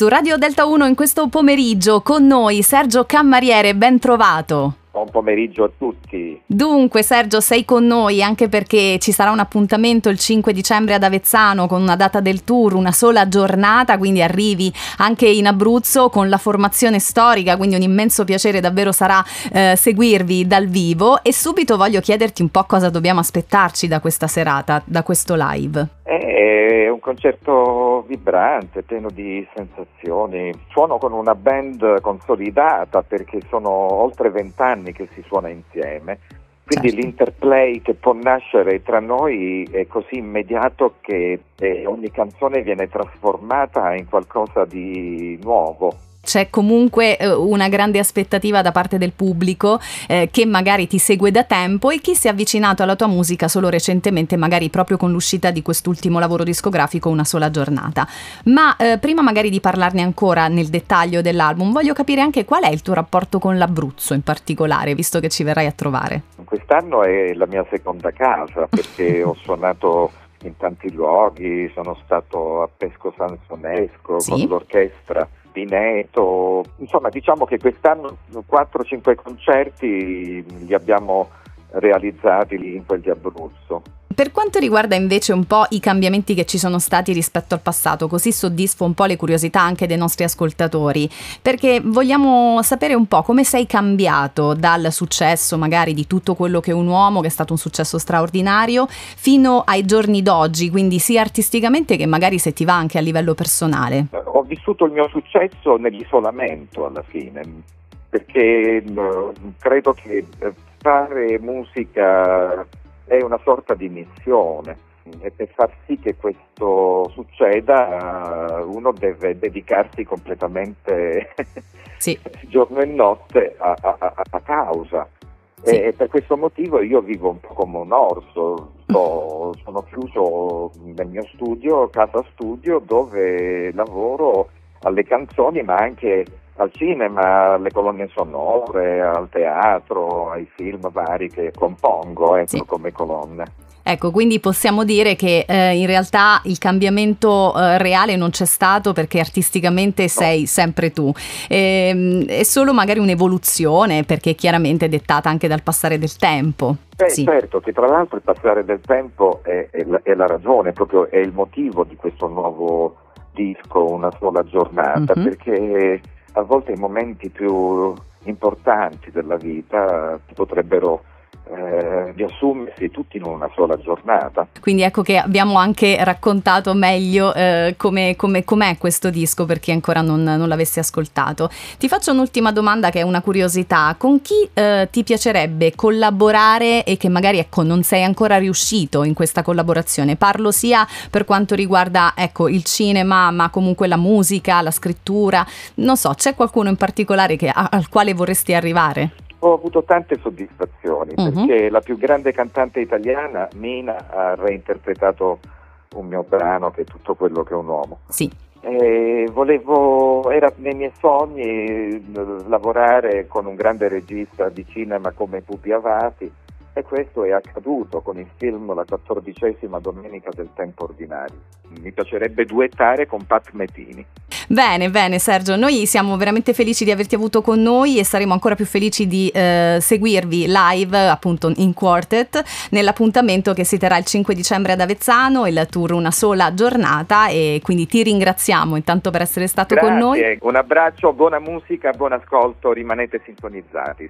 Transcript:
Su Radio Delta 1 in questo pomeriggio con noi Sergio Cammariere, ben trovato. Buon pomeriggio a tutti. Dunque Sergio sei con noi anche perché ci sarà un appuntamento il 5 dicembre ad Avezzano con una data del tour, una sola giornata, quindi arrivi anche in Abruzzo con la formazione storica, quindi un immenso piacere davvero sarà eh, seguirvi dal vivo e subito voglio chiederti un po' cosa dobbiamo aspettarci da questa serata, da questo live. È un concerto vibrante, pieno di sensazioni. Suono con una band consolidata perché sono oltre vent'anni che si suona insieme. Quindi certo. l'interplay che può nascere tra noi è così immediato che eh, ogni canzone viene trasformata in qualcosa di nuovo c'è comunque eh, una grande aspettativa da parte del pubblico eh, che magari ti segue da tempo e chi si è avvicinato alla tua musica solo recentemente, magari proprio con l'uscita di quest'ultimo lavoro discografico, una sola giornata. Ma eh, prima magari di parlarne ancora nel dettaglio dell'album, voglio capire anche qual è il tuo rapporto con l'Abruzzo in particolare, visto che ci verrai a trovare. Quest'anno è la mia seconda casa perché ho suonato in tanti luoghi, sono stato a Pesco Sansonesco sì. con l'orchestra Pineto, insomma diciamo che quest'anno 4-5 concerti li abbiamo realizzati lì in quel di Abruzzo. Per quanto riguarda invece un po' i cambiamenti che ci sono stati rispetto al passato, così soddisfo un po' le curiosità anche dei nostri ascoltatori, perché vogliamo sapere un po' come sei cambiato dal successo magari di tutto quello che è un uomo, che è stato un successo straordinario, fino ai giorni d'oggi, quindi sia artisticamente che magari se ti va anche a livello personale. Ho vissuto il mio successo nell'isolamento alla fine, perché credo che eh, fare musica è una sorta di missione e per far sì che questo succeda uno deve dedicarsi completamente sì. giorno e notte a, a, a causa. Sì. E per questo motivo io vivo un po' come un orso, Sto, sono chiuso nel mio studio, casa studio, dove lavoro alle canzoni ma anche al cinema, alle colonne sonore, al teatro, ai film vari che compongo ecco, sì. come colonne. Ecco, quindi possiamo dire che eh, in realtà il cambiamento eh, reale non c'è stato perché artisticamente no. sei sempre tu. E, ehm, è solo magari un'evoluzione perché chiaramente è dettata anche dal passare del tempo. Beh, sì. certo, che tra l'altro il passare del tempo è, è, la, è la ragione, proprio è il motivo di questo nuovo disco, una sola giornata, mm-hmm. perché a volte i momenti più importanti della vita potrebbero eh, riassumersi tutti in una sola giornata. Quindi ecco che abbiamo anche raccontato meglio eh, come, come, com'è questo disco per chi ancora non, non, l'avesse ascoltato. Ti faccio un'ultima domanda che è una curiosità. Con chi eh, ti piacerebbe collaborare e che magari ecco, non sei ancora riuscito in questa collaborazione? Parlo sia per quanto riguarda ecco, il cinema, ma comunque la musica, la scrittura. Non so, c'è qualcuno in particolare che, al quale vorresti arrivare? Ho avuto tante soddisfazioni uh-huh. perché la più grande cantante italiana, Mina, ha reinterpretato un mio brano che è tutto quello che è un uomo. Sì. E volevo, era nei miei sogni eh, lavorare con un grande regista di cinema come Pupi Avati e questo è accaduto con il film La quattordicesima domenica del tempo ordinario. Mi piacerebbe duettare con Pat Metini. Bene, bene Sergio, noi siamo veramente felici di averti avuto con noi e saremo ancora più felici di eh, seguirvi live appunto in quartet nell'appuntamento che si terrà il 5 dicembre ad Avezzano, il tour una sola giornata e quindi ti ringraziamo intanto per essere stato Grazie. con noi. Un abbraccio, buona musica, buon ascolto, rimanete sintonizzati.